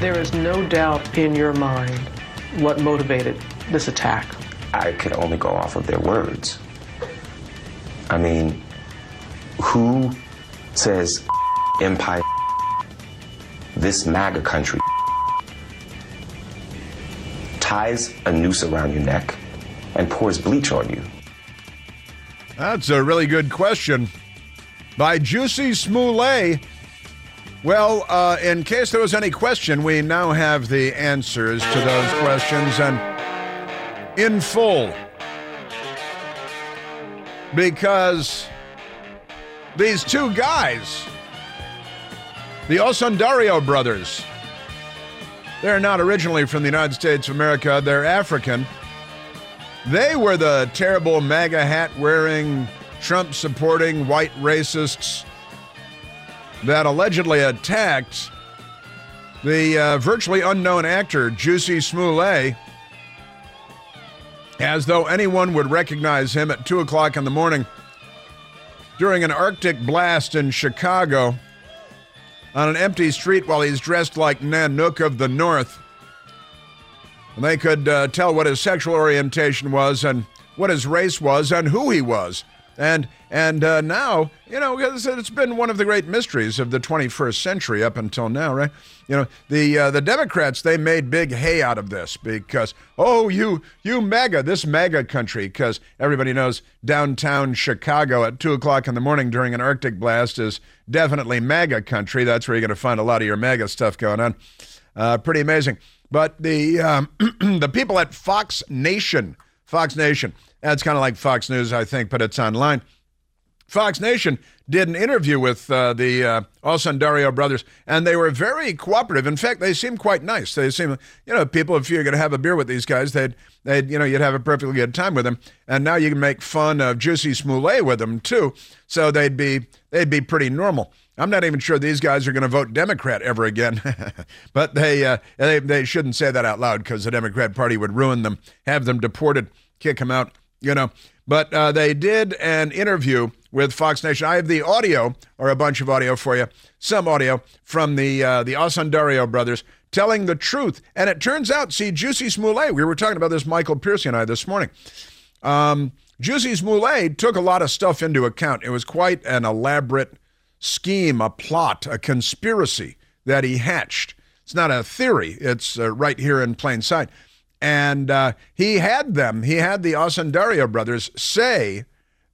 There is no doubt in your mind what motivated this attack. I could only go off of their words. I mean, who says empire, this MAGA country, ties a noose around your neck and pours bleach on you? That's a really good question. By Juicy Smollett. Well, uh, in case there was any question, we now have the answers to those questions and in full. Because these two guys, the Osundairo brothers, they're not originally from the United States of America, they're African. They were the terrible MAGA hat wearing, Trump supporting white racists that allegedly attacked the uh, virtually unknown actor Juicy Smollett as though anyone would recognize him at 2 o'clock in the morning during an Arctic blast in Chicago on an empty street while he's dressed like Nanook of the North. And they could uh, tell what his sexual orientation was and what his race was and who he was. And and uh, now, you know, it's been one of the great mysteries of the 21st century up until now, right? You know, the uh, the Democrats they made big hay out of this because oh, you you MAGA, this mega country, because everybody knows downtown Chicago at two o'clock in the morning during an Arctic blast is definitely mega country. That's where you're going to find a lot of your mega stuff going on. Uh, pretty amazing. But the um, the people at Fox Nation, Fox Nation, that's kind of like Fox News, I think, but it's online. Fox Nation did an interview with uh, the uh, brothers, and they were very cooperative. In fact, they seemed quite nice. They seem, you know, people. If you're going to have a beer with these guys, they'd, they'd, you know, you'd have a perfectly good time with them. And now you can make fun of Juicy Smollett with them too, so they'd be, they'd be pretty normal. I'm not even sure these guys are going to vote Democrat ever again, but they, uh, they, they shouldn't say that out loud because the Democrat Party would ruin them, have them deported, kick them out, you know. But uh, they did an interview with Fox Nation. I have the audio, or a bunch of audio for you, some audio from the uh, the Osundairo brothers telling the truth. And it turns out, see, Juicy Smollett, we were talking about this, Michael Piercy and I, this morning. Um, Juicy Smollett took a lot of stuff into account. It was quite an elaborate scheme, a plot, a conspiracy that he hatched. It's not a theory, it's uh, right here in plain sight. And uh, he had them, he had the Osundairo brothers say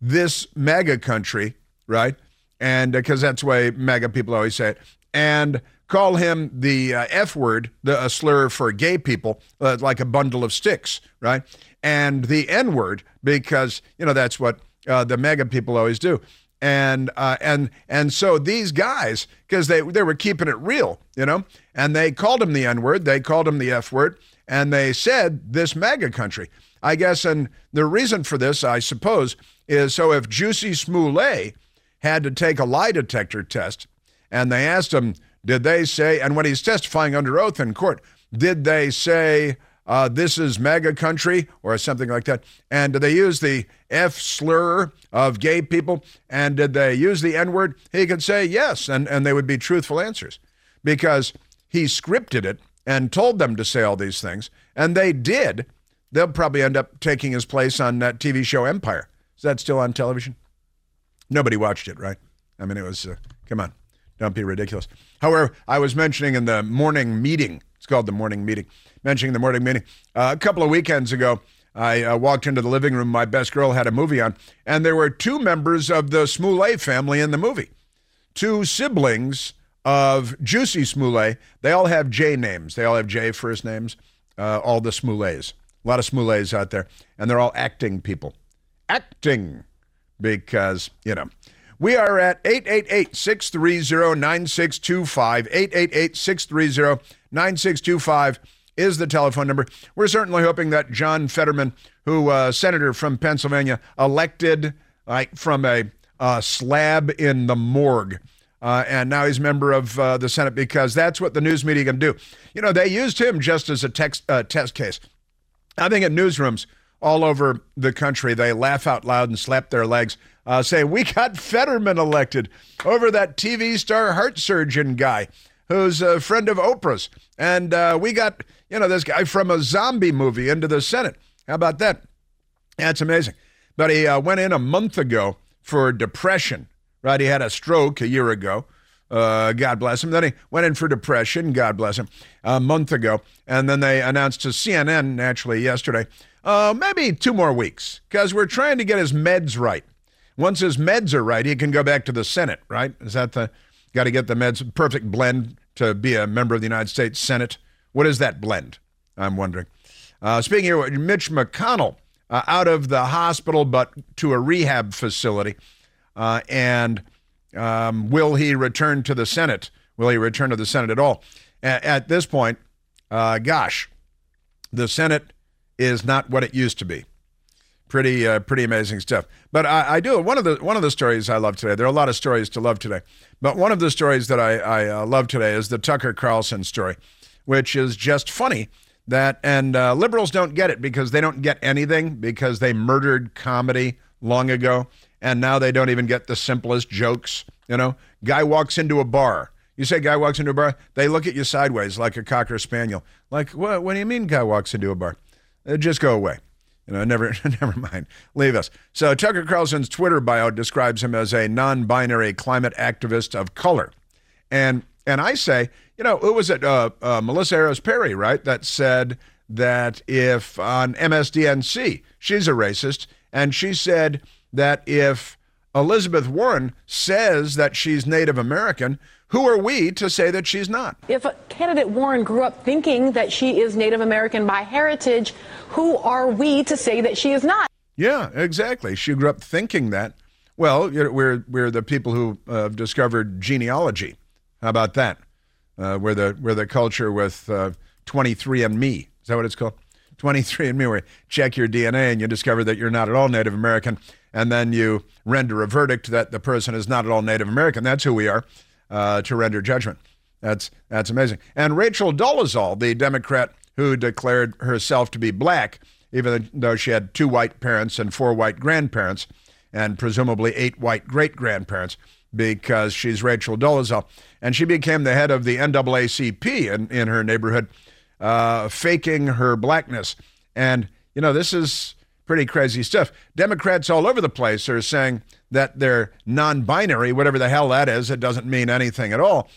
this mega country, right? And because uh, that's the way MAGA people always say it. And call him the uh, F word, the a slur for gay people, uh, like a bundle of sticks, right? And the N word, because, you know, that's what uh, the mega people always do. And uh, and and so these guys, because they they were keeping it real, you know, and they called him the N word, they called him the F word, and they said this MAGA country. I guess, and the reason for this, I suppose, is so if Juicy Smollett had to take a lie detector test, and they asked him, did they say, and when he's testifying under oath in court, did they say, uh, this is MAGA country or something like that? And did they use the F slur of gay people? And did they use the N word? He could say yes, and, and they would be truthful answers because he scripted it and told them to say all these things, and they did, they'll probably end up taking his place on that TV show Empire. Is that still on television? Nobody watched it, right? I mean, it was, uh, come on, don't be ridiculous. However, I was mentioning in the morning meeting, it's called the morning meeting, mentioning the morning meeting, uh, a couple of weekends ago, I uh, walked into the living room. My best girl had a movie on, and there were two members of the Smollett family in the movie. Two siblings of Juicy Smollett. They all have J names. They all have J first names. Uh, all the Smolletts. A lot of Smolletts out there, and they're all acting people. Acting, because you know. We are at 888 630 9625. 888 630 9625 is the telephone number. We're certainly hoping that John Fetterman, who uh, senator from Pennsylvania, elected like from a uh, slab in the morgue, uh, and now he's a member of uh, the Senate because that's what the news media can do. You know, they used him just as a text, uh, test case. I think in newsrooms all over the country, they laugh out loud and slap their legs, uh, saying, We got Fetterman elected over that TV star heart surgeon guy. who's a friend of Oprah's. And uh, we got, you know, this guy from a zombie movie into the Senate. How about that? That's amazing. But he uh, went in a month ago for depression, right? He had a stroke a year ago. Uh, God bless him. Then he went in for depression. God bless him. A month ago, and then they announced to CNN naturally yesterday, uh, maybe two more weeks, because we're trying to get his meds right. Once his meds are right, he can go back to the Senate. Right? Is that the got to get the meds perfect blend to be a member of the United States Senate? What is that blend? I'm wondering. Uh, speaking of Mitch McConnell, uh, out of the hospital but to a rehab facility, uh, and um, will he return to the Senate? Will he return to the Senate at all? A- at this point, uh, gosh, the Senate is not what it used to be. Pretty, uh, pretty amazing stuff. But I, I, do one of the one of the stories I love today. There are a lot of stories to love today, but one of the stories that I, I uh, love today is the Tucker Carlson story, which is just funny. That and uh, liberals don't get it because they don't get anything because they murdered comedy long ago and now they don't even get the simplest jokes. You know, guy walks into a bar. You say guy walks into a bar, they look at you sideways like a cocker spaniel. Like, what? What do you mean, guy walks into a bar? Uh, just go away. You know, never, never mind. Leave us. So Tucker Carlson's Twitter bio describes him as a non-binary climate activist of color, and and I say, you know, who was it? Uh, uh, Melissa Harris Perry, right? That said that if on MSDNC she's a racist, and she said that if Elizabeth Warren says that she's Native American, who are we to say that she's not? If candidate Warren grew up thinking that she is Native American by heritage, who are we to say that she is not? Yeah, exactly. She grew up thinking that. Well, we're we're the people who uh, discovered genealogy. How about that? Uh, we're the we're the culture with uh, 23andMe. Is that what it's called? 23andMe, where you check your DNA and you discover that you're not at all Native American and then you render a verdict that the person is not at all Native American. That's who we are uh, to render judgment. That's that's amazing. And Rachel Dolezal, the Democrat who declared herself to be black, even though she had two white parents and four white grandparents, and presumably eight white great grandparents, because she's Rachel Dolezal, and she became the head of the NAACP in, in her neighborhood, uh, faking her blackness. And you know this is pretty crazy stuff. Democrats all over the place are saying that they're non-binary, whatever the hell that is. It doesn't mean anything at all.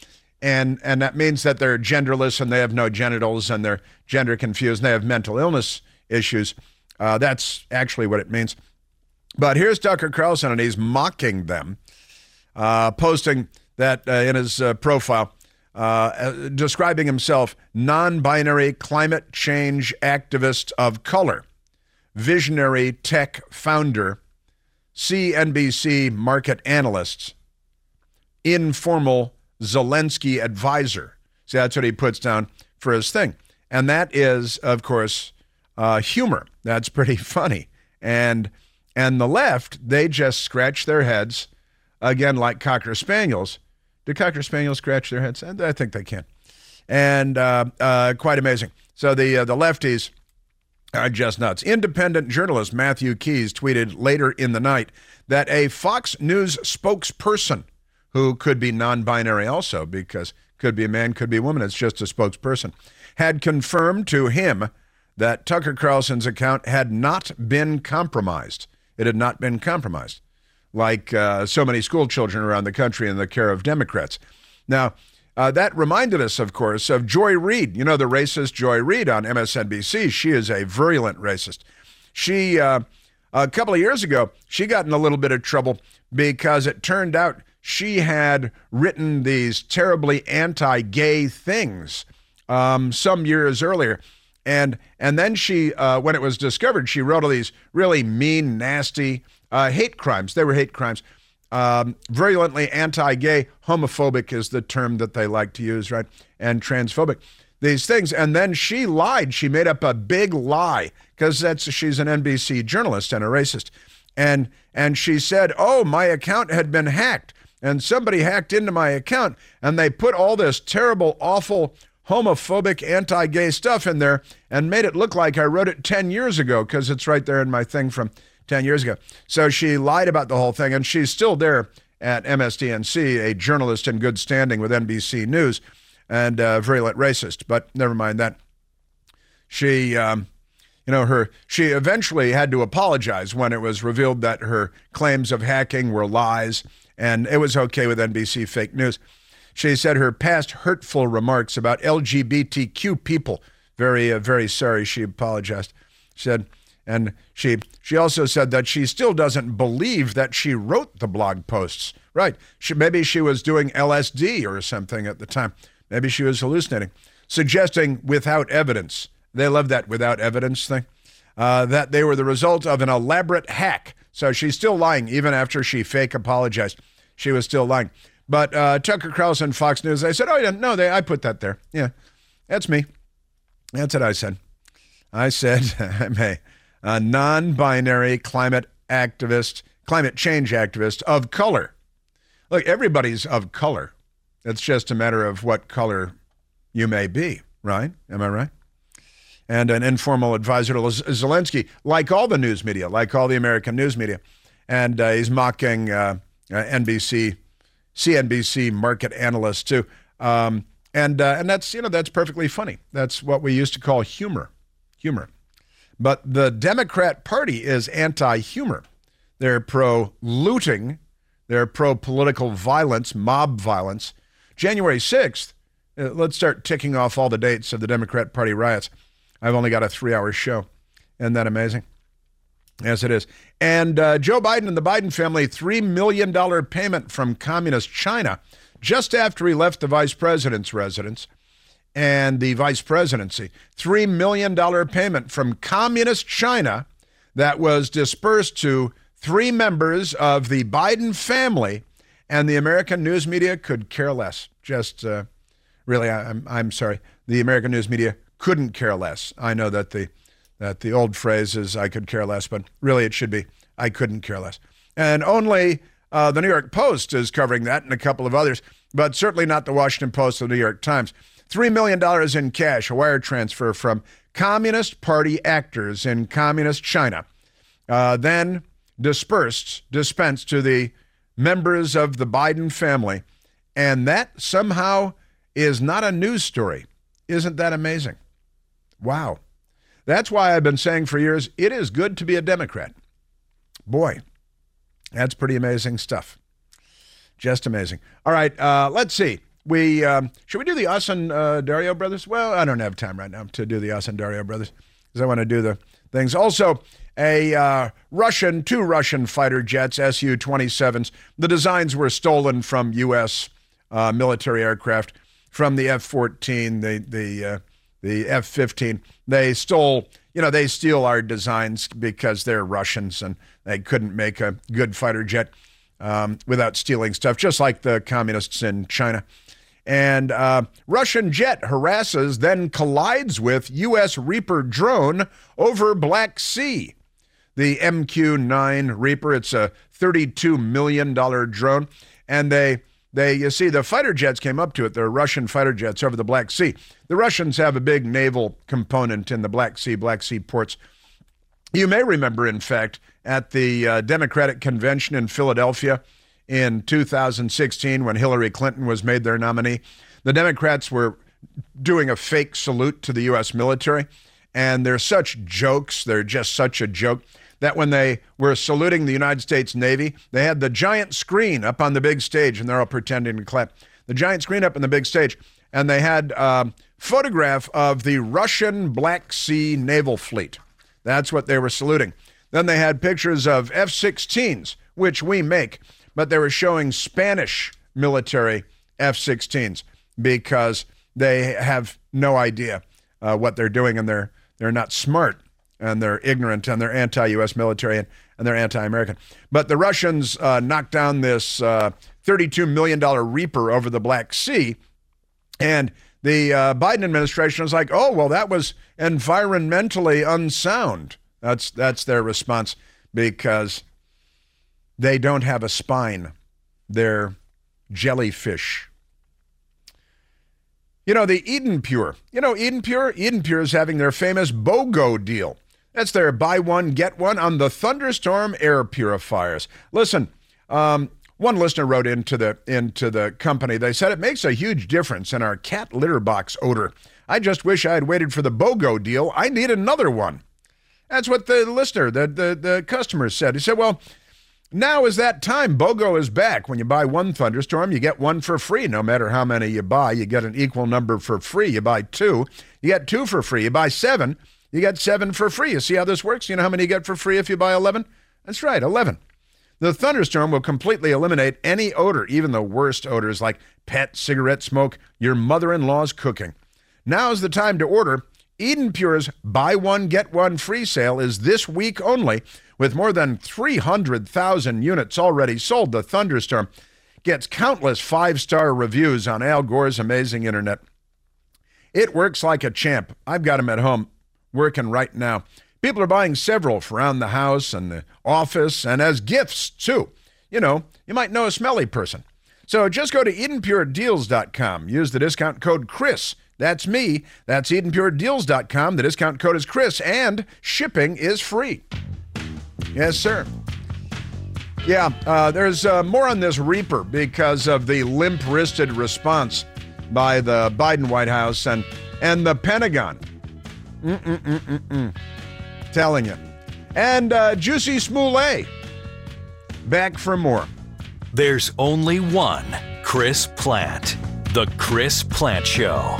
And and that means that they're genderless and they have no genitals and they're gender confused and they have mental illness issues. Uh, that's actually what it means. But here's Tucker Carlson and he's mocking them, uh, posting that uh, in his uh, profile. Uh, uh, describing himself non-binary climate change activist of color visionary tech founder, CNBC market analysts, informal Zelensky advisor. See, that's what he puts down for his thing. And that is, of course, uh, humor. That's pretty funny. And and the left, they just scratch their heads again like cocker spaniels. Do cocker spaniels scratch their heads? I think they can. And uh, uh, quite amazing. So the uh, the lefties are just nuts. Independent journalist Matthew Keys tweeted later in the night that a Fox News spokesperson, who could be non binary also, because could be a man, could be a woman, it's just a spokesperson, had confirmed to him that Tucker Carlson's account had not been compromised. It had not been compromised, like uh, so many school children around the country in the care of Democrats. Now, uh, that reminded us, of course, of Joy Reid. You know, the racist Joy Reid on MSNBC. She is a virulent racist. She, uh, a couple of years ago, she got in a little bit of trouble because it turned out she had written these terribly anti gay things um, some years earlier. And, and then she, uh, when it was discovered, she wrote all these really mean, nasty uh, hate crimes. They were hate crimes um, virulently anti gay, homophobic is the term that they like to use, right? And transphobic. These things. And then she lied. She made up a big lie because that's she's an NBC journalist and a racist. And and she said, "Oh, my account had been hacked, and somebody hacked into my account, and they put all this terrible, awful, homophobic, anti-gay stuff in there, and made it look like I wrote it ten years ago because it's right there in my thing from 10 years ago. So she lied about the whole thing, and she's still there at MSDNC, a journalist in good standing with NBC News. and uh, virulent racist. But never mind that. She, um, you know, her she eventually had to apologize when it was revealed that her claims of hacking were lies, and it was okay with NBC fake news. She said her past hurtful remarks about LGBTQ people. Very, uh, very sorry. She apologized. She said, and she she also said that she still doesn't believe that she wrote the blog posts. Right? She, maybe she was doing LSD or something at the time. Maybe she was hallucinating, suggesting without evidence. They love that without evidence thing. Uh, that they were the result of an elaborate hack. So she's still lying even after she fake apologized. She was still lying. But uh, Tucker Carlson, Fox News, they said, "Oh, yeah, no, they, I put that there. Yeah, that's me. That's what I said. I said I'm a non-binary climate activist, climate change activist of color. Look, everybody's of color. It's just a matter of what color you may be, right? Am I right? And an informal advisor to Zelensky, like all the news media, like all the American news media. And uh, he's mocking uh, uh NBC, CNBC market analysts too. Um, and, uh, and that's, you know, that's perfectly funny. That's what we used to call humor. Humor. But the Democrat Party is anti humor. They're pro looting, they're pro political violence, mob violence, January 6th, uh, let's start ticking off all the dates of the Democrat Party riots. I've only got a three hour show. Isn't that amazing? Yes, it is. And uh, Joe Biden and the Biden family, $3 million payment from communist China just after he left the vice president's residence and the vice presidency. $3 million payment from communist China that was dispersed to three members of the Biden family and the American news media could care less. Just uh, really, I'm I'm sorry. The American news media couldn't care less. I know that the that the old phrase is "I could care less," but really it should be "I couldn't care less." And only uh, the New York Post is covering that, and a couple of others, but certainly not the Washington Post or the New York Times. Three million dollars in cash, a wire transfer from Communist Party actors in Communist China, uh, then dispersed, dispensed to the members of the Biden family. And that somehow is not a news story. Isn't that amazing? Wow. That's why I've been saying for years it is good to be a Democrat. Boy, that's pretty amazing stuff. Just amazing. All right, uh, let's see. We um, should we do the Us and uh, Dario brothers? Well, I don't have time right now to do the Osundairo brothers because I want to do the things. Also, a uh, Russian, two Russian fighter jets, Su 27s. The designs were stolen from U.S. Uh, military aircraft, from the F 14, the, the, uh, the F 15. They stole, you know, they steal our designs because they're Russians and they couldn't make a good fighter jet um, without stealing stuff, just like the communists in China. And uh, Russian jet harasses, then collides with U.S. Reaper drone over Black Sea the MQ-9 Reaper. It's a $32 million drone, and they they you see the fighter jets came up to it. They're Russian fighter jets over the Black Sea. The Russians have a big naval component in the Black Sea, Black Sea ports. You may remember, in fact, at the uh, Democratic convention in Philadelphia in 2016 when Hillary Clinton was made their nominee, the Democrats were doing a fake salute to the U.S. military. And they're such jokes. They're just such a joke that when they were saluting the United States Navy, they had the giant screen up on the big stage, and they're all pretending to clap. The giant screen up on the big stage, and they had a um, photograph of the Russian Black Sea naval fleet. That's what they were saluting. Then they had pictures of F 16s, which we make, but they were showing Spanish military F 16s because they have no idea uh, what they're doing and they're, they're not smart and they're ignorant and they're anti US military and, and they're anti American. But the Russians uh, knocked down this uh, $32 million Reaper over the Black Sea. And the uh, Biden administration was like, oh, well, that was environmentally unsound. That's, that's their response because they don't have a spine. They're jellyfish. You know, the Eden Pure. You know, Eden Pure? Eden Pure is having their famous BOGO deal. That's their buy one, get one on the Thunderstorm air purifiers. Listen, um, One listener wrote into the into the company. They said it makes a huge difference in our cat litter box odor. I just wish I had waited for the BOGO deal. I need another one. That's what the listener, the the, the customer said. He said, "Well, now is that time. BOGO is back. When you buy one thunderstorm, you get one for free. No matter how many you buy, you get an equal number for free. You buy two, you get two for free. You buy seven, you get seven for free. You see how this works? You know how many you get for free if you buy 11? That's right, 11. The thunderstorm will completely eliminate any odor, even the worst odors like pet cigarette smoke, your mother in law's cooking. Now's the time to order. Eden Pure's buy one, get one free sale is this week only. With more than 300,000 units already sold, the thunderstorm gets countless five star reviews on Al Gore's amazing internet. It works like a champ. I've got them at home working right now. People are buying several for around the house and the office and as gifts too. You know, you might know a smelly person. So just go to EdenPureDeals.com. Use the discount code Chris. That's me. That's EdenPureDeals.com. The discount code is Chris, and shipping is free. Yes, sir. Yeah, uh, there's uh, more on this Reaper because of the limp wristed response by the Biden White House and, and the Pentagon. Mm-mm-mm-mm-mm. Telling you. And uh, Juicy Smollett back for more. There's only one Chris Plante. The Chris Plante Show.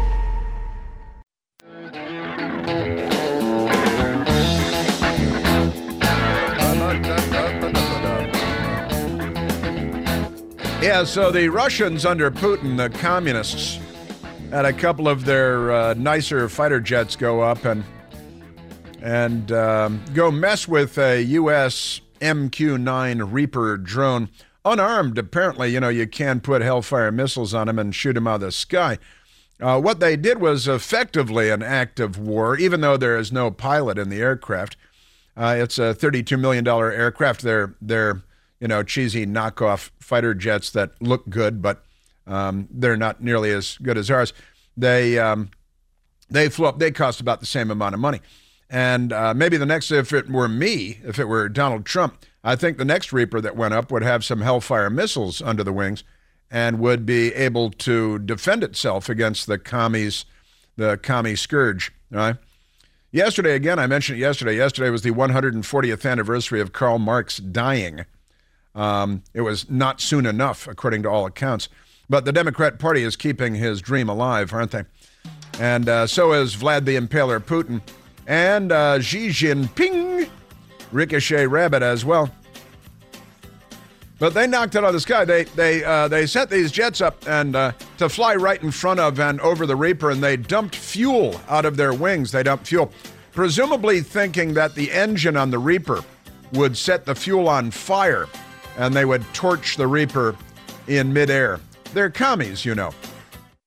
Yeah, so the Russians under Putin, the communists, had a couple of their uh, nicer fighter jets go up and and um, go mess with a U.S. MQ-9 Reaper drone, unarmed. Apparently, you know you can put Hellfire missiles on them and shoot them out of the sky. Uh, what they did was effectively an act of war, even though there is no pilot in the aircraft. Uh, it's a $32 million aircraft. They're they're you know, cheesy knockoff fighter jets that look good, but um, they're not nearly as good as ours. They um, they flew up. They cost about the same amount of money. And uh, maybe the next, if it were me, if it were Donald Trump, I think the next Reaper that went up would have some Hellfire missiles under the wings and would be able to defend itself against the commies, the commie scourge. Right? Yesterday, again, I mentioned it yesterday. Yesterday was the 140th anniversary of Karl Marx dying. Um, it was not soon enough, according to all accounts. But the Democrat Party is keeping his dream alive, aren't they? And uh, so is Vlad the Impaler Putin and uh, Xi Jinping, Ricochet Rabbit as well. But they knocked it out of the sky. They they uh, they sent these jets up and uh, to fly right in front of and over the Reaper, and they dumped fuel out of their wings. They dumped fuel, presumably thinking that the engine on the Reaper would set the fuel on fire and they would torch the Reaper in midair. They're commies, you know.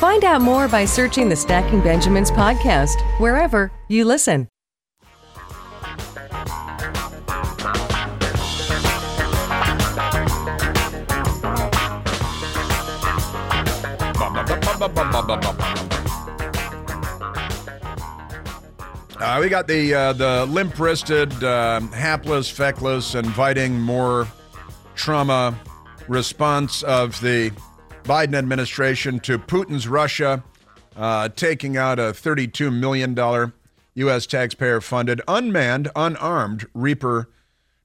Find out more by searching the Stacking Benjamins podcast wherever you listen. Uh, we got the uh, the limp-wristed, uh, hapless, feckless, inviting more trauma response of the Biden administration to Putin's Russia, uh, taking out a $32 million U.S. taxpayer funded, unmanned, unarmed Reaper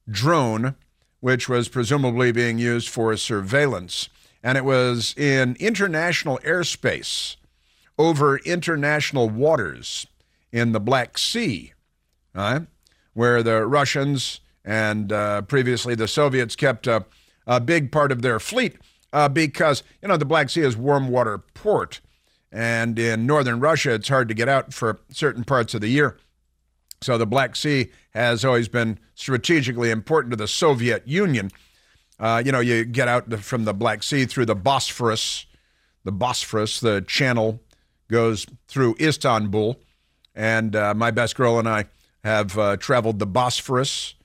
drone, which was presumably being used for surveillance. And it was in international airspace over international waters in the Black Sea, right, where the Russians and uh, previously the Soviets kept a, a, big part of their fleet uh, because, you know, the Black Sea is warm water port. And in northern Russia, it's hard to get out for certain parts of the year. So the Black Sea has always been strategically important to the Soviet Union. Uh, you know, you get out from the Black Sea through the Bosphorus. The Bosphorus, the channel, goes through Istanbul. And uh, my best girl and I have uh, traveled the Bosphorus,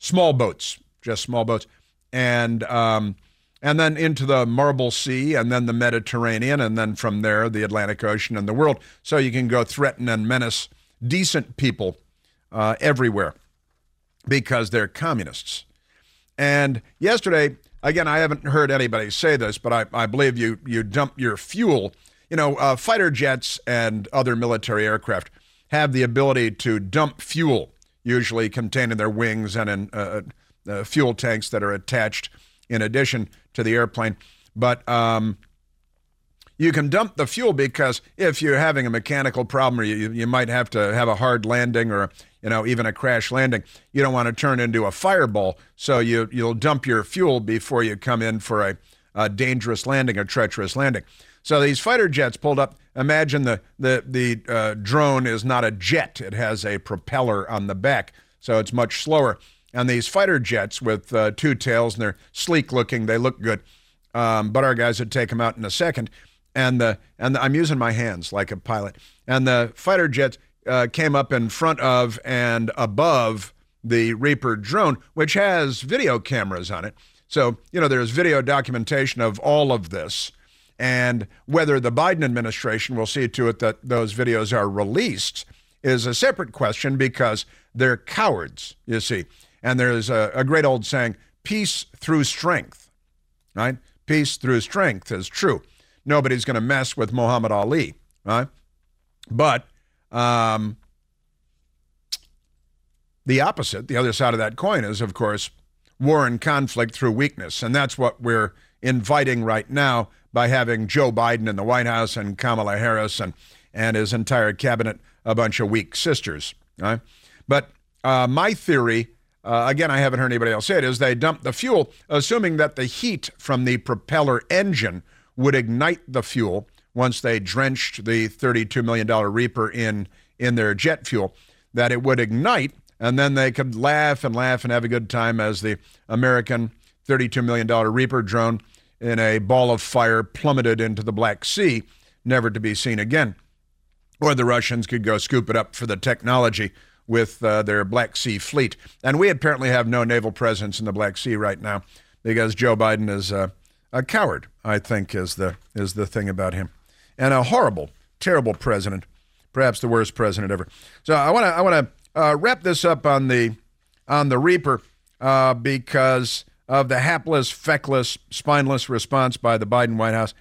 small boats, just small boats, and um, and then into the Marble Sea, and then the Mediterranean, and then from there the Atlantic Ocean and the world. So you can go threaten and menace decent people uh, everywhere because they're communists. And yesterday, again, I haven't heard anybody say this, but I, I believe you you dump your fuel. You know, uh, fighter jets and other military aircraft have the ability to dump fuel, usually contained in their wings and in uh, uh, fuel tanks that are attached in addition to the airplane. But um, you can dump the fuel because if you're having a mechanical problem or you, you might have to have a hard landing or you know even a crash landing you don't want to turn into a fireball so you you'll dump your fuel before you come in for a, a dangerous landing a treacherous landing so these fighter jets pulled up. Imagine the the the uh, drone is not a jet; it has a propeller on the back, so it's much slower. And these fighter jets with uh, two tails and they're sleek looking, they look good. Um, but our guys would take them out in a second. And the and the, I'm using my hands like a pilot. And the fighter jets uh, came up in front of and above the Reaper drone, which has video cameras on it. So you know there's video documentation of all of this. And whether the Biden administration will see to it that those videos are released is a separate question because they're cowards, you see. And there's a, a great old saying peace through strength, right? Peace through strength is true. Nobody's going to mess with Muhammad Ali, right? But um, the opposite, the other side of that coin, is, of course, war and conflict through weakness. And that's what we're inviting right now by having Joe Biden in the White House and Kamala Harris and, and his entire cabinet a bunch of weak sisters. Right? But uh, my theory, uh, again, I haven't heard anybody else say it, is they dumped the fuel, assuming that the heat from the propeller engine would ignite the fuel once they drenched the $32 million Reaper in, in their jet fuel, that it would ignite, and then they could laugh and laugh and have a good time as the American $32 million Reaper drone in a ball of fire plummeted into the Black Sea, never to be seen again. Or the Russians could go scoop it up for the technology with uh, their Black Sea fleet. And we apparently have no naval presence in the Black Sea right now because Joe Biden is uh, a coward, I think, is the, is the thing about him. And a horrible, terrible president, perhaps the worst president ever. So I want to I want to uh, wrap this up on the on the Reaper uh, because of the hapless, feckless, spineless response by the Biden White House.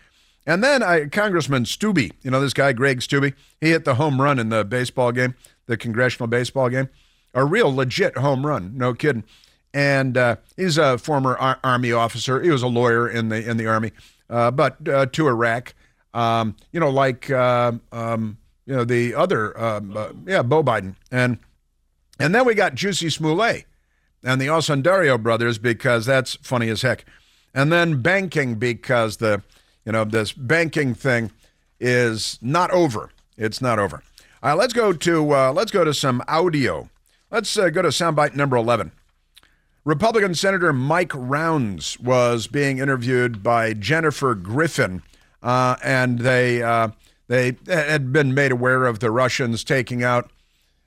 And then I, Congressman Steube, you know this guy, Greg Steube, he hit the home run in the baseball game, the congressional baseball game. A real legit home run, no kidding. And uh, he's a former ar- Army officer. He was a lawyer in the in the Army, uh, but uh, to Iraq. Um, you know, like uh, um, you know the other, um, uh, yeah, Beau Biden, and and then we got Juicy Smollett, and the Osundairo brothers because that's funny as heck. And then banking because the, you know, this banking thing is not over. It's not over. Right, let's go to uh, let's go to some audio. Let's uh, go to soundbite number eleven. Republican Senator Mike Rounds was being interviewed by Jennifer Griffin, uh, and they uh, they had been made aware of the Russians taking out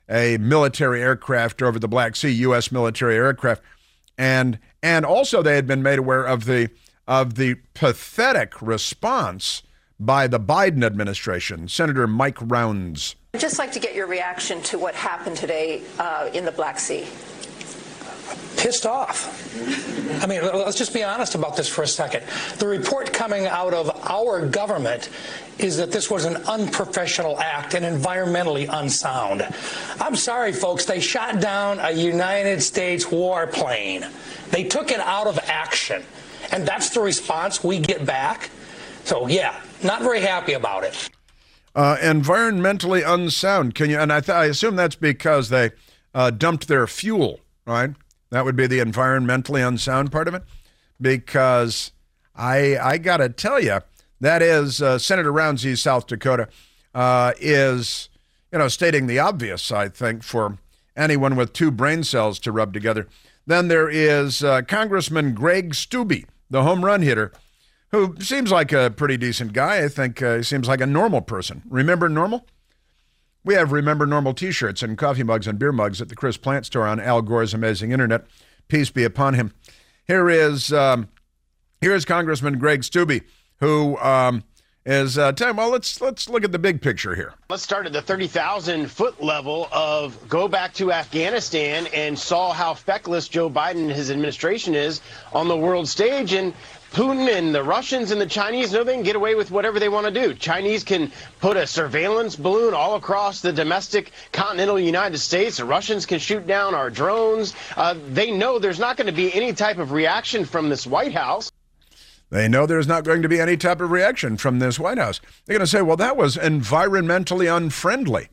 a military aircraft over the Black Sea, U.S. military aircraft, and and also they had been made aware of the of the pathetic response by the Biden administration. Senator Mike Rounds. I'd just like to get your reaction to what happened today uh, in the Black Sea pissed off. I mean, let's just be honest about this for a second. The report coming out of our government is that this was an unprofessional act and environmentally unsound. I'm sorry, folks, they shot down a United States warplane. They took it out of action. And that's the response we get back. So, yeah, not very happy about it. Uh, environmentally unsound. Can you? And I, th- I assume that's because they uh, dumped their fuel, right? That would be the environmentally unsound part of it. Because I I gotta tell you, that is uh, Senator Roundsy, South Dakota, uh, is you know stating the obvious. I think for anyone with two brain cells to rub together. Then there is uh, Congressman Greg Steube, the home run hitter who seems like a pretty decent guy. I think uh, he seems like a normal person. Remember Normal? We have Remember Normal t shirts and coffee mugs and beer mugs at the Chris Plante store on Al Gore's amazing internet. Peace be upon him. Here is um, here is Congressman Greg Steube, who um, is uh, telling. Well, let's let's look at the big picture here. Let's start at the 30,000 foot level of go back to Afghanistan and saw how feckless Joe Biden and his administration is on the world stage. And Putin and the Russians and the Chinese know they can get away with whatever they want to do. Chinese can put a surveillance balloon all across the domestic continental United States. The Russians can shoot down our drones. Uh, they know there's not going to be any type of reaction from this White House. They know there's not going to be any type of reaction from this White House. They're going to say, well, that was environmentally unfriendly.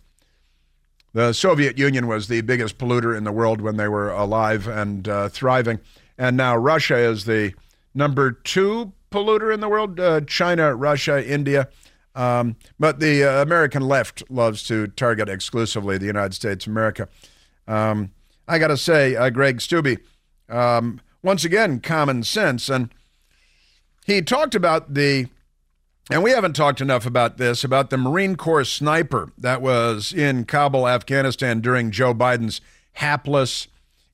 The Soviet Union was the biggest polluter in the world when they were alive and uh, thriving. And now Russia is the number two polluter in the world uh, China, Russia, India. Um, but the uh, American left loves to target exclusively the United States of America. Um, I got to say, uh, Greg Steube, um, once again, common sense. And he talked about the, and we haven't talked enough about this, about the Marine Corps sniper that was in Kabul, Afghanistan during Joe Biden's hapless,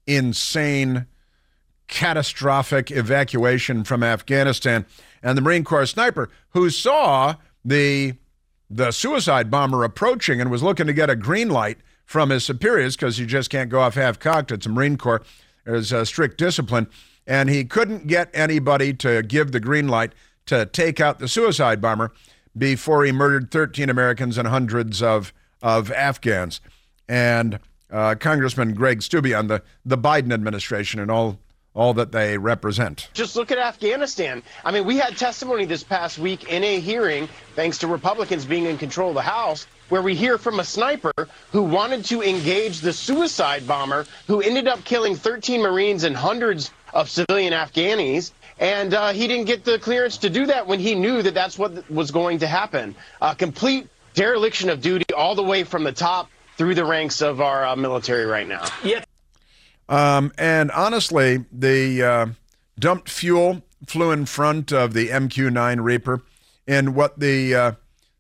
insane, catastrophic evacuation from Afghanistan, and the Marine Corps sniper who saw the the suicide bomber approaching and was looking to get a green light from his superiors because you just can't go off half cocked. It's a Marine Corps. There's a strict discipline, and he couldn't get anybody to give the green light to take out the suicide bomber before he murdered 13 Americans and hundreds of of Afghans. And uh, Congressman Greg Steube on the the Biden administration and all all that they represent. Just look at Afghanistan. I mean, we had testimony this past week in a hearing, thanks to Republicans being in control of the House, where we hear from a sniper who wanted to engage the suicide bomber who ended up killing 13 Marines and hundreds of civilian Afghanis. And uh, he didn't get the clearance to do that when he knew that that's what was going to happen. A complete dereliction of duty all the way from the top through the ranks of our uh, military right now. Yeah. Um, and honestly, the uh, dumped fuel flew in front of the MQ-9 Reaper in what the uh,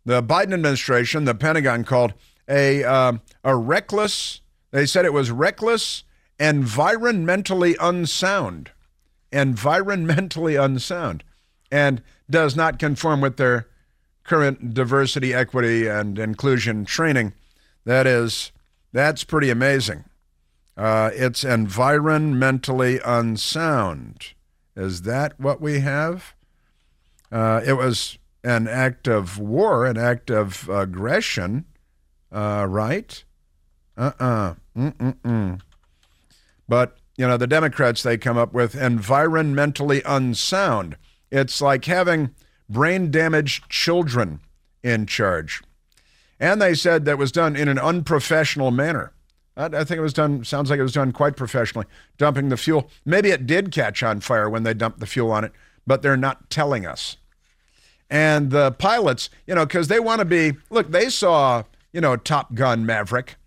the Biden administration, the Pentagon, called a uh, a reckless. They said it was reckless, environmentally unsound, environmentally unsound, and does not conform with their current diversity, equity, and inclusion training. That is, that's pretty amazing. Uh, it's environmentally unsound. Is that what we have? Uh, it was an act of war, an act of aggression, uh, right? Uh uh-uh. uh. But, you know, the Democrats, they come up with environmentally unsound. It's like having brain damaged children in charge. And they said that was done in an unprofessional manner. I, think it was done, sounds like it was done quite professionally, dumping the fuel. Maybe it did catch on fire when they dumped the fuel on it, but they're not telling us. And the pilots, you know, because they want to be, look, they saw, you know, Top Gun Maverick.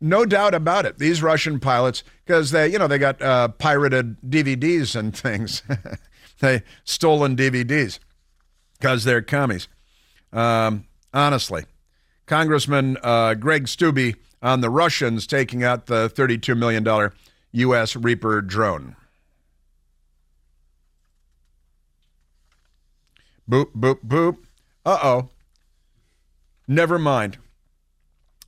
No doubt about it. These Russian pilots, because they, you know, they got uh, pirated DVDs and things. they stolen DVDs because they're commies. Um, honestly, Congressman uh, Greg Steube on the Russians taking out the $32 million U.S. Reaper drone. Boop, boop, boop. Uh oh. Never mind.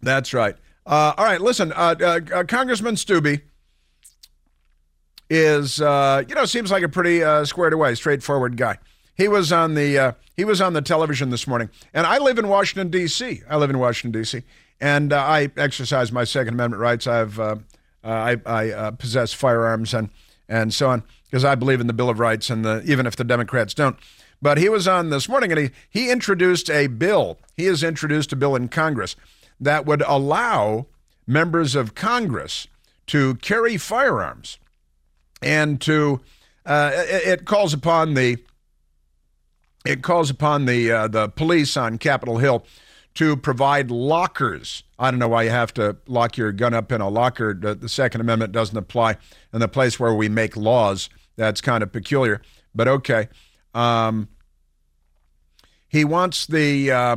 That's right. Uh, all right, listen, uh, uh, uh Congressman Steube is, uh, you know, seems like a pretty uh, squared away, straightforward guy. He was on the he was on the television this morning, and I live in Washington D.C. I live in Washington D.C. And uh, I exercise my Second Amendment rights. I've uh, uh I, I uh, possess firearms and and so on because I believe in the Bill of Rights, and the, even if the Democrats don't. But he was on this morning and he, he introduced a bill. He has introduced a bill in Congress that would allow members of Congress to carry firearms and to uh, it, calls upon the it calls upon the uh, the police on Capitol Hill to provide lockers. I don't know why you have to lock your gun up in a locker. The, Second Amendment doesn't apply in the place where we make laws. That's kind of peculiar, but okay. Um, he wants the uh,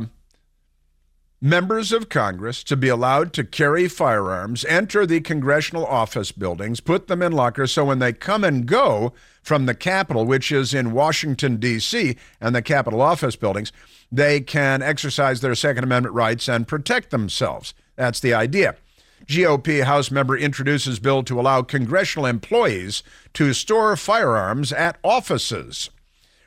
members of Congress to be allowed to carry firearms, enter the congressional office buildings, put them in lockers, so when they come and go from the Capitol, which is in Washington, D.C., and the Capitol office buildings, they can exercise their Second Amendment rights and protect themselves. That's the idea. GOP House member introduces bill to allow congressional employees to store firearms at offices.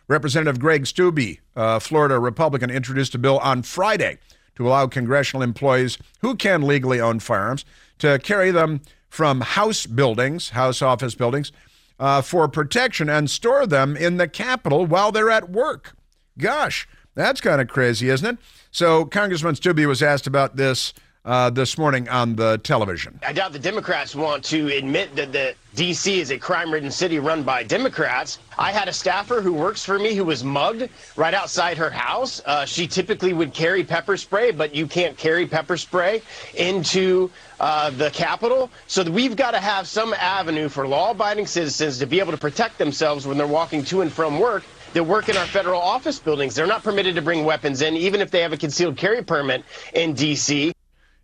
Representative Greg Steube, uh, Florida Republican, introduced a bill on Friday to allow congressional employees who can legally own firearms to carry them from House buildings, House office buildings, uh, for protection and store them in the Capitol while they're at work. Gosh, that's kind of crazy, isn't it? So Congressman Steube was asked about this uh, this morning on the television. I doubt the Democrats want to admit that the D.C. is a crime-ridden city run by Democrats. I had a staffer who works for me who was mugged right outside her house. Uh, she typically would carry pepper spray, but you can't carry pepper spray into uh, the Capitol. So we've got to have some avenue for law-abiding citizens to be able to protect themselves when they're walking to and from work that work in our federal office buildings. They're not permitted to bring weapons in, even if they have a concealed carry permit in D.C.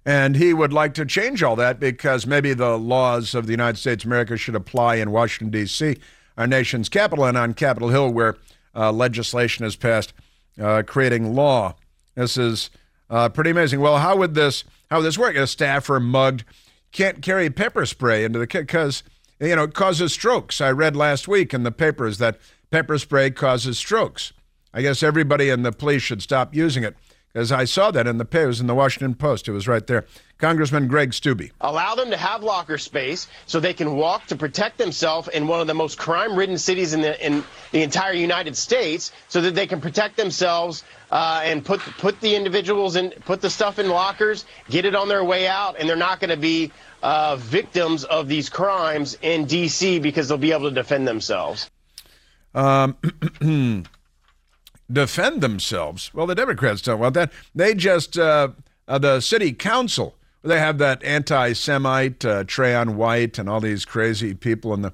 And he would like to change all that because maybe the laws of the United States of America should apply in Washington, D.C., our nation's capital, and on Capitol Hill, where uh, legislation is passed uh, creating law. This is uh, pretty amazing. Well, how would this how would this work? A staffer mugged can't carry pepper spray into the because you know it causes strokes. I read last week in the papers that pepper spray causes strokes. I guess everybody in the police should stop using it as I saw that in the papers in the Washington Post. It was right there. Congressman Greg Steube. Allow them to have locker space so they can walk to protect themselves in one of the most crime-ridden cities in the in the entire United States, so that they can protect themselves uh, and put put the individuals in put the stuff in lockers, get it on their way out, and they're not going to be uh, victims of these crimes in D.C. because they'll be able to defend themselves. Um, defend themselves. Well, the Democrats don't want that. They just, uh, uh, the city council, they have that anti Semite, uh, Trayon White, and all these crazy people in the,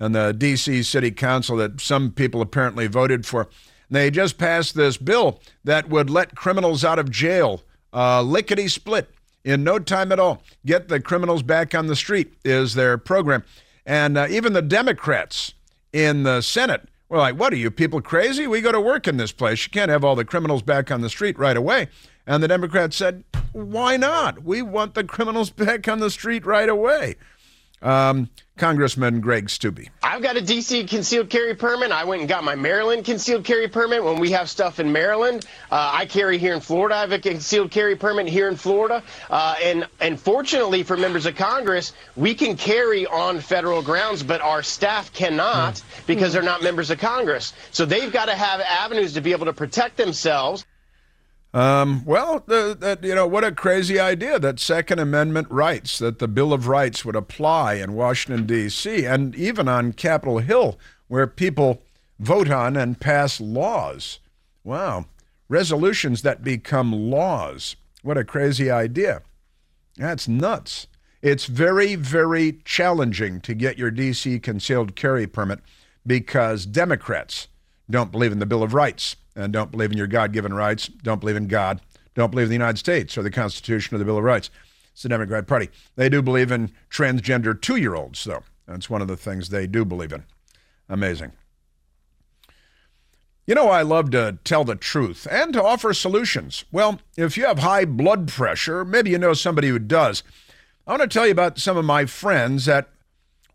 in the D.C. city council that some people apparently voted for. They just passed this bill that would let criminals out of jail uh, lickety split in no time at all. Get the criminals back on the street is their program. And uh, even the Democrats in the Senate we're like, what are you people crazy? We go to work in this place. You can't have all the criminals back on the street right away. And the Democrats said, why not? We want the criminals back on the street right away. Um, Congressman Greg Steube. I've got a DC concealed carry permit. I went and got my Maryland concealed carry permit when we have stuff in Maryland. Uh, I carry here in Florida. I have a concealed carry permit here in Florida. Uh, and, and fortunately for members of Congress, we can carry on federal grounds, but our staff cannot mm. because they're not members of Congress. So they've got to have avenues to be able to protect themselves. Um, well, the, that, you know, what a crazy idea that Second Amendment rights, that the Bill of Rights would apply in Washington, D.C., and even on Capitol Hill, where people vote on and pass laws. Wow. Resolutions that become laws. What a crazy idea. That's nuts. It's very, very challenging to get your D.C. concealed carry permit because Democrats don't believe in the Bill of Rights and don't believe in your God given rights, don't believe in God, don't believe in the United States or the Constitution or the Bill of Rights. It's the Democrat Party. They do believe in transgender two year olds, though. That's one of the things they do believe in. Amazing. You know, I love to tell the truth and to offer solutions. Well, if you have high blood pressure, maybe you know somebody who does. I want to tell you about some of my friends at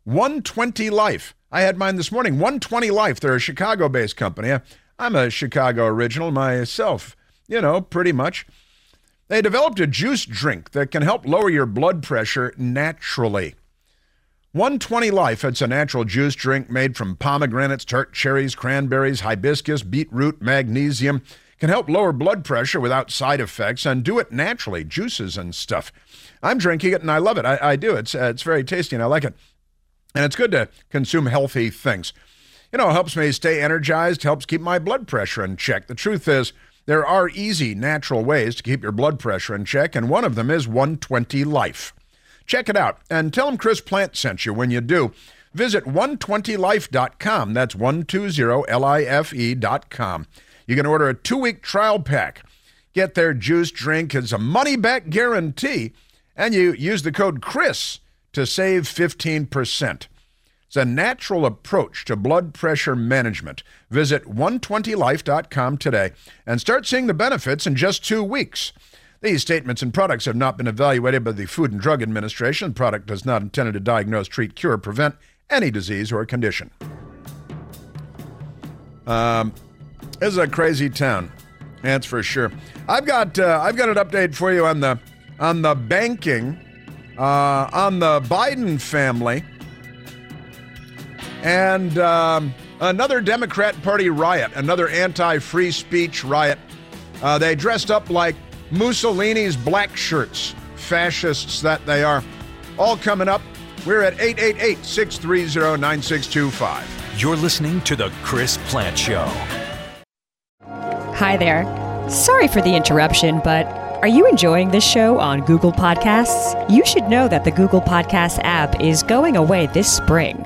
120 Life. I had mine this morning. 120 Life. They're a Chicago based company. I'm a Chicago original myself, you know, pretty much. They developed a juice drink that can help lower your blood pressure naturally. 120 Life, it's a natural juice drink made from pomegranates, tart cherries, cranberries, hibiscus, beetroot, magnesium. Can help lower blood pressure without side effects and do it naturally, juices and stuff. I'm drinking it and I love it. I, I do. It's, uh, it's very tasty and I like it. And it's good to consume healthy things. You know, helps me stay energized, helps keep my blood pressure in check. The truth is, there are easy, natural ways to keep your blood pressure in check, and one of them is 120 Life. Check it out and tell them Chris Plante sent you when you do. Visit 120life.com. That's 120life.com. You can order a two week trial pack. Get their juice drink as a money back guarantee, and you use the code CHRIS to save 15%. A natural approach to blood pressure management. Visit 120life.com today and start seeing the benefits in just two weeks. These statements and products have not been evaluated by the Food and Drug Administration. The product does not intended to diagnose, treat, cure, or prevent any disease or condition. Um, this is a crazy town, that's for sure. I've got uh, I've got an update for you on the on the banking, uh, on the Biden family, and um, another Democrat Party riot, another anti-free speech riot. Uh, they dressed up like Mussolini's black shirts, fascists that they are. All coming up. We're at 888 630 9625. You're listening to The Chris Plante Show. Hi there. Sorry for the interruption, but are you enjoying this show on Google Podcasts? You should know that the Google Podcasts app is going away this spring.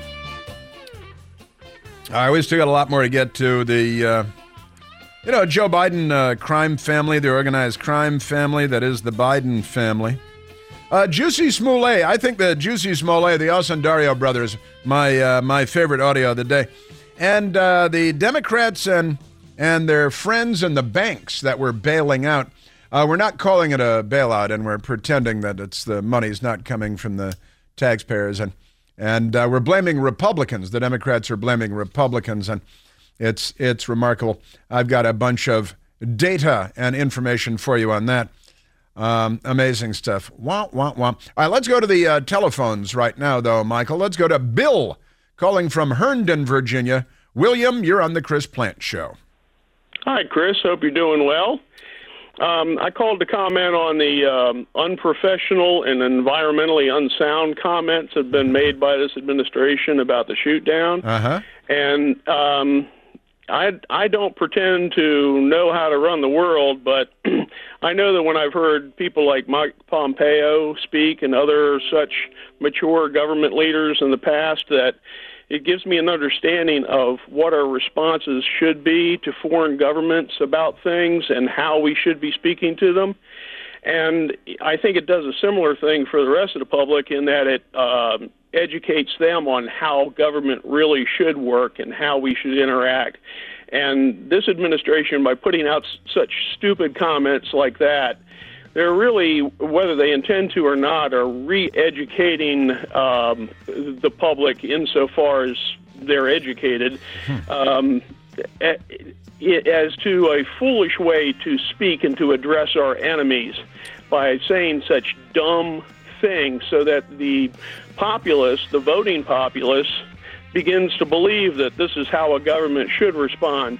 All right, we still got a lot more to get to. The, uh, you know, Joe Biden uh, crime family, the organized crime family that is the Biden family. Uh, Jussie Smollett, I think the Juicy Smollett, the Osundairo brothers, my uh, my favorite audio of the day, and uh, the Democrats and and their friends and the banks that were bailing out. Uh, we're not calling it a bailout, and we're pretending that it's the money's not coming from the taxpayers, and and uh, we're blaming Republicans. The Democrats are blaming Republicans, and it's it's remarkable. I've got a bunch of data and information for you on that. Um, amazing stuff. Wah, wah, wah. All right, let's go to the uh, telephones right now, though, Michael. Let's go to Bill calling from Herndon, Virginia. William, you're on the Chris Plante Show. Hi, Chris. Hope you're doing well. Um, I called to comment on the um, unprofessional and environmentally unsound comments that have been made by this administration about the shoot down. Uh huh. And um, I I don't pretend to know how to run the world, but I know that when I've heard people like Mike Pompeo speak and other such mature government leaders in the past, that it gives me an understanding of what our responses should be to foreign governments about things and how we should be speaking to them. And I think it does a similar thing for the rest of the public in that it um, educates them on how government really should work and how we should interact. And this administration, by putting out such stupid comments like that, they're really, whether they intend to or not, are re-educating um, the public insofar as they're educated um, as to a foolish way to speak and to address our enemies by saying such dumb things, so that the populace, the voting populace, begins to believe that this is how a government should respond.